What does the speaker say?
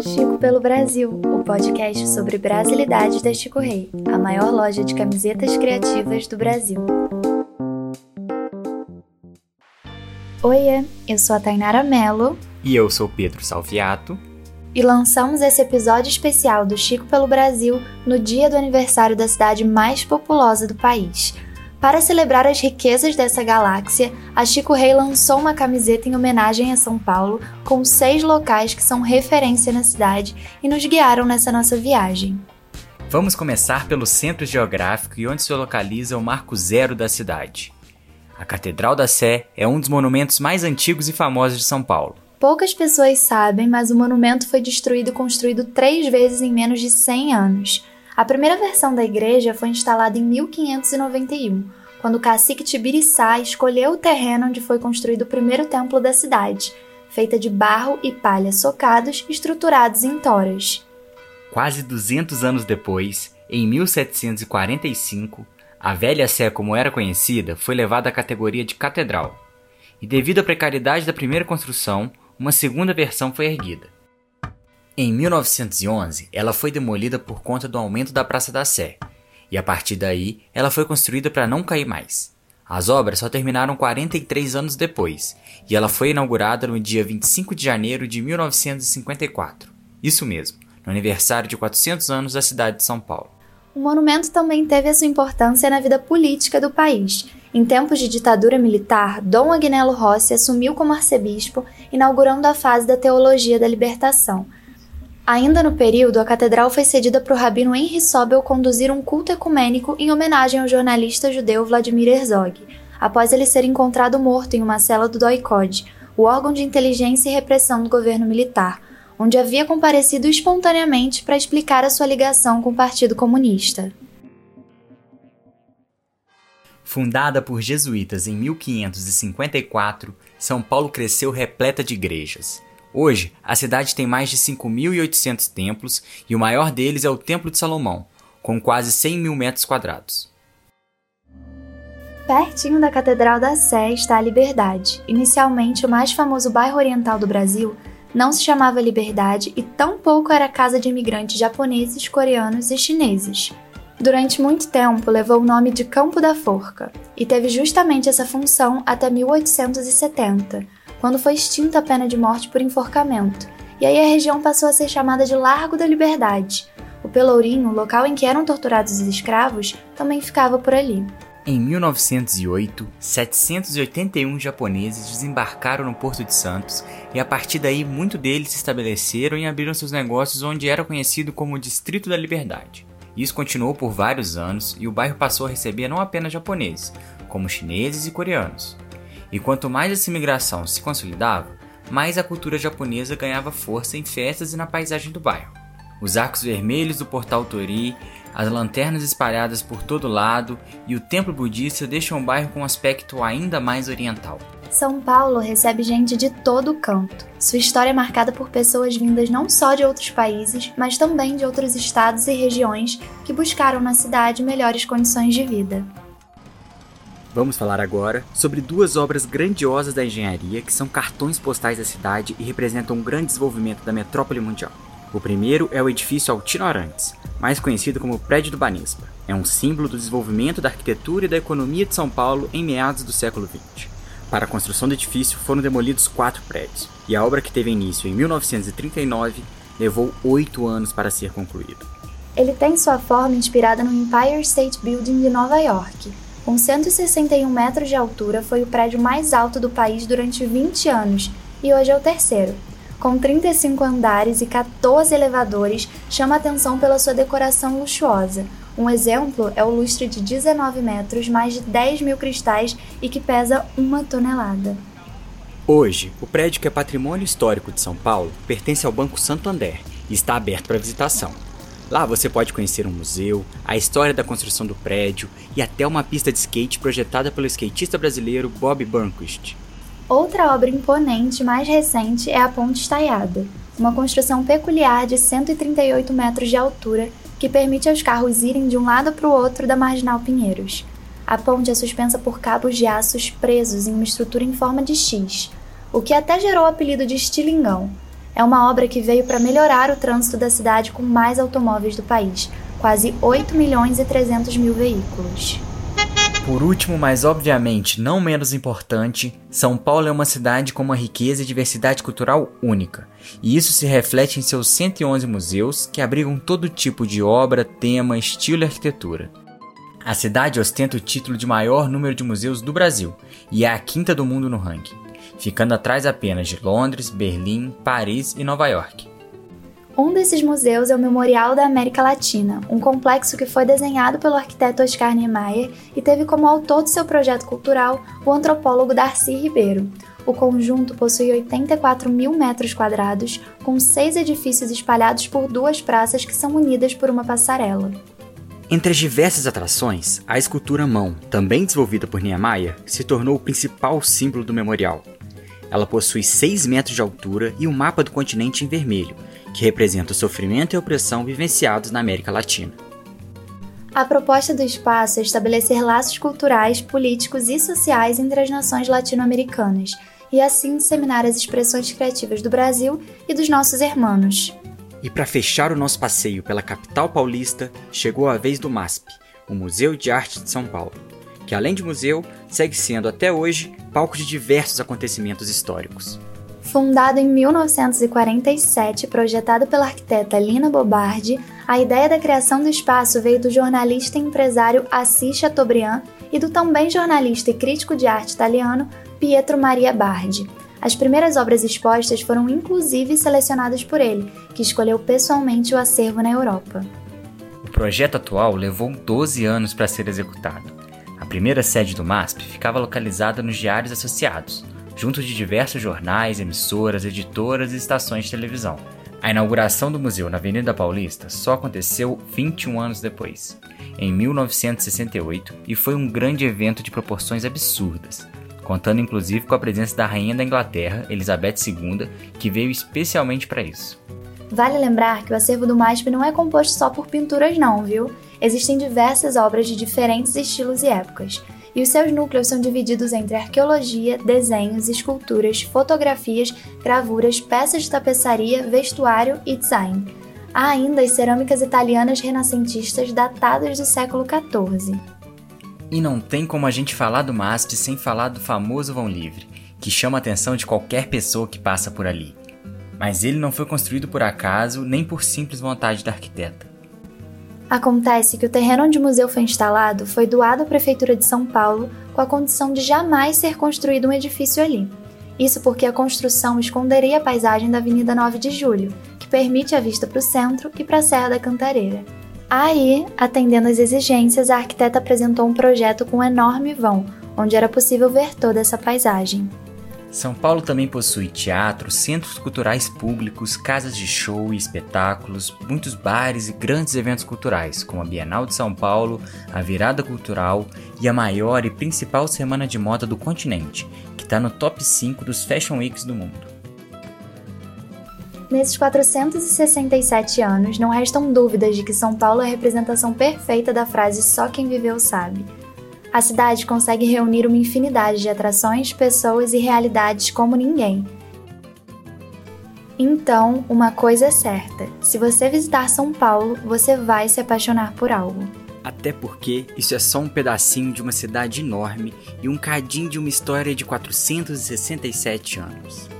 Chico pelo Brasil, o podcast sobre brasilidades da Chico Rei, a maior loja de camisetas criativas do Brasil. Oiê, eu sou a Tainara Mello. E eu sou Pedro Salviato. E lançamos esse episódio especial do Chico pelo Brasil no dia do aniversário da cidade mais populosa do país, para celebrar as riquezas dessa galáxia, a Chico Rei lançou uma camiseta em homenagem a São Paulo, com seis locais que são referência na cidade e nos guiaram nessa nossa viagem. Vamos começar pelo centro geográfico e onde se localiza o marco zero da cidade. A Catedral da Sé é um dos monumentos mais antigos e famosos de São Paulo. Poucas pessoas sabem, mas o monumento foi destruído e construído três vezes em menos de 100 anos. A primeira versão da igreja foi instalada em 1591, quando o cacique Tibiriçá escolheu o terreno onde foi construído o primeiro templo da cidade, feita de barro e palha socados estruturados em toras. Quase 200 anos depois, em 1745, a velha sé como era conhecida foi levada à categoria de catedral. E devido à precariedade da primeira construção, uma segunda versão foi erguida. Em 1911, ela foi demolida por conta do aumento da Praça da Sé, e a partir daí ela foi construída para não cair mais. As obras só terminaram 43 anos depois, e ela foi inaugurada no dia 25 de janeiro de 1954. Isso mesmo, no aniversário de 400 anos da cidade de São Paulo. O monumento também teve a sua importância na vida política do país. Em tempos de ditadura militar, Dom Agnello Rossi assumiu como arcebispo, inaugurando a fase da teologia da libertação, Ainda no período, a catedral foi cedida para o rabino Henry Sobel conduzir um culto ecumênico em homenagem ao jornalista judeu Vladimir Herzog, após ele ser encontrado morto em uma cela do Doikod, o órgão de inteligência e repressão do governo militar, onde havia comparecido espontaneamente para explicar a sua ligação com o Partido Comunista. Fundada por jesuítas em 1554, São Paulo cresceu repleta de igrejas. Hoje, a cidade tem mais de 5.800 templos e o maior deles é o Templo de Salomão, com quase 100 mil metros quadrados. Pertinho da Catedral da Sé está a Liberdade. Inicialmente, o mais famoso bairro oriental do Brasil não se chamava Liberdade e tampouco era casa de imigrantes japoneses, coreanos e chineses. Durante muito tempo levou o nome de Campo da Forca e teve justamente essa função até 1870, quando foi extinta a pena de morte por enforcamento, e aí a região passou a ser chamada de Largo da Liberdade. O Pelourinho, local em que eram torturados os escravos, também ficava por ali. Em 1908, 781 japoneses desembarcaram no Porto de Santos e a partir daí muitos deles se estabeleceram e abriram seus negócios onde era conhecido como Distrito da Liberdade. Isso continuou por vários anos e o bairro passou a receber não apenas japoneses, como chineses e coreanos. E quanto mais essa imigração se consolidava, mais a cultura japonesa ganhava força em festas e na paisagem do bairro. Os arcos vermelhos do portal Tori, as lanternas espalhadas por todo lado e o templo budista deixam o bairro com um aspecto ainda mais oriental. São Paulo recebe gente de todo canto. Sua história é marcada por pessoas vindas não só de outros países, mas também de outros estados e regiões que buscaram na cidade melhores condições de vida. Vamos falar agora sobre duas obras grandiosas da engenharia que são cartões postais da cidade e representam um grande desenvolvimento da metrópole mundial. O primeiro é o edifício Altino Arantes, mais conhecido como Prédio do Banespa. É um símbolo do desenvolvimento da arquitetura e da economia de São Paulo em meados do século XX. Para a construção do edifício foram demolidos quatro prédios, e a obra que teve início em 1939 levou oito anos para ser concluída. Ele tem sua forma inspirada no Empire State Building de Nova York, com 161 metros de altura, foi o prédio mais alto do país durante 20 anos e hoje é o terceiro. Com 35 andares e 14 elevadores, chama atenção pela sua decoração luxuosa. Um exemplo é o lustre de 19 metros, mais de 10 mil cristais e que pesa uma tonelada. Hoje, o prédio que é patrimônio histórico de São Paulo pertence ao Banco Santander e está aberto para visitação. Lá você pode conhecer um museu, a história da construção do prédio e até uma pista de skate projetada pelo skatista brasileiro Bob Burnquist. Outra obra imponente mais recente é a Ponte Estaiada, uma construção peculiar de 138 metros de altura que permite aos carros irem de um lado para o outro da Marginal Pinheiros. A ponte é suspensa por cabos de aços presos em uma estrutura em forma de X, o que até gerou o apelido de estilingão, É uma obra que veio para melhorar o trânsito da cidade com mais automóveis do país, quase 8 milhões e 300 mil veículos. Por último, mas obviamente não menos importante, São Paulo é uma cidade com uma riqueza e diversidade cultural única, e isso se reflete em seus 111 museus que abrigam todo tipo de obra, tema, estilo e arquitetura. A cidade ostenta o título de maior número de museus do Brasil e é a quinta do mundo no ranking, ficando atrás apenas de Londres, Berlim, Paris e Nova York. Um desses museus é o Memorial da América Latina, um complexo que foi desenhado pelo arquiteto Oscar Niemeyer e teve como autor de seu projeto cultural o antropólogo Darcy Ribeiro. O conjunto possui 84 mil metros quadrados, com seis edifícios espalhados por duas praças que são unidas por uma passarela. Entre as diversas atrações, a escultura mão, também desenvolvida por Niemeyer, se tornou o principal símbolo do memorial. Ela possui 6 metros de altura e um mapa do continente em vermelho, que representa o sofrimento e a opressão vivenciados na América Latina. A proposta do espaço é estabelecer laços culturais, políticos e sociais entre as nações latino-americanas e assim disseminar as expressões criativas do Brasil e dos nossos irmãos. E para fechar o nosso passeio pela capital paulista, chegou a vez do MASP, o Museu de Arte de São Paulo, que além de museu, segue sendo até hoje palco de diversos acontecimentos históricos. Fundado em 1947 e projetado pela arquiteta Lina Bobardi, a ideia da criação do espaço veio do jornalista e empresário Assis Chateaubriand e do também jornalista e crítico de arte italiano Pietro Maria Bardi. As primeiras obras expostas foram inclusive selecionadas por ele, que escolheu pessoalmente o acervo na Europa. O projeto atual levou 12 anos para ser executado. A primeira sede do MASP ficava localizada nos Diários Associados, junto de diversos jornais, emissoras, editoras e estações de televisão. A inauguração do museu na Avenida Paulista só aconteceu 21 anos depois, em 1968, e foi um grande evento de proporções absurdas, contando inclusive com a presença da rainha da Inglaterra, Elizabeth II, que veio especialmente para isso. Vale lembrar que o acervo do MASP não é composto só por pinturas não, viu? Existem diversas obras de diferentes estilos e épocas, e os seus núcleos são divididos entre arqueologia, desenhos, esculturas, fotografias, gravuras, peças de tapeçaria, vestuário e design. Há ainda as cerâmicas italianas renascentistas datadas do século XIV. E não tem como a gente falar do MASP sem falar do famoso vão livre, que chama a atenção de qualquer pessoa que passa por ali. Mas ele não foi construído por acaso nem por simples vontade da arquiteta. Acontece que o terreno onde o museu foi instalado foi doado à Prefeitura de São Paulo com a condição de jamais ser construído um edifício ali. Isso porque a construção esconderia a paisagem da Avenida 9 de Julho, que permite a vista para o centro e para a Serra da Cantareira. Aí, atendendo às exigências, a arquiteta apresentou um projeto com um enorme vão, onde era possível ver toda essa paisagem. São Paulo também possui teatro, centros culturais públicos, casas de show e espetáculos, muitos bares e grandes eventos culturais, como a Bienal de São Paulo, a Virada Cultural e a maior e principal semana de moda do continente, que está no top 5 dos Fashion Weeks do mundo. Nesses 467 anos, não restam dúvidas de que São Paulo é a representação perfeita da frase só quem viveu sabe. A cidade consegue reunir uma infinidade de atrações, pessoas e realidades como ninguém. Então, uma coisa é certa: se você visitar São Paulo, você vai se apaixonar por algo. Até porque isso é só um pedacinho de uma cidade enorme e um cadinho de uma história de 467 anos.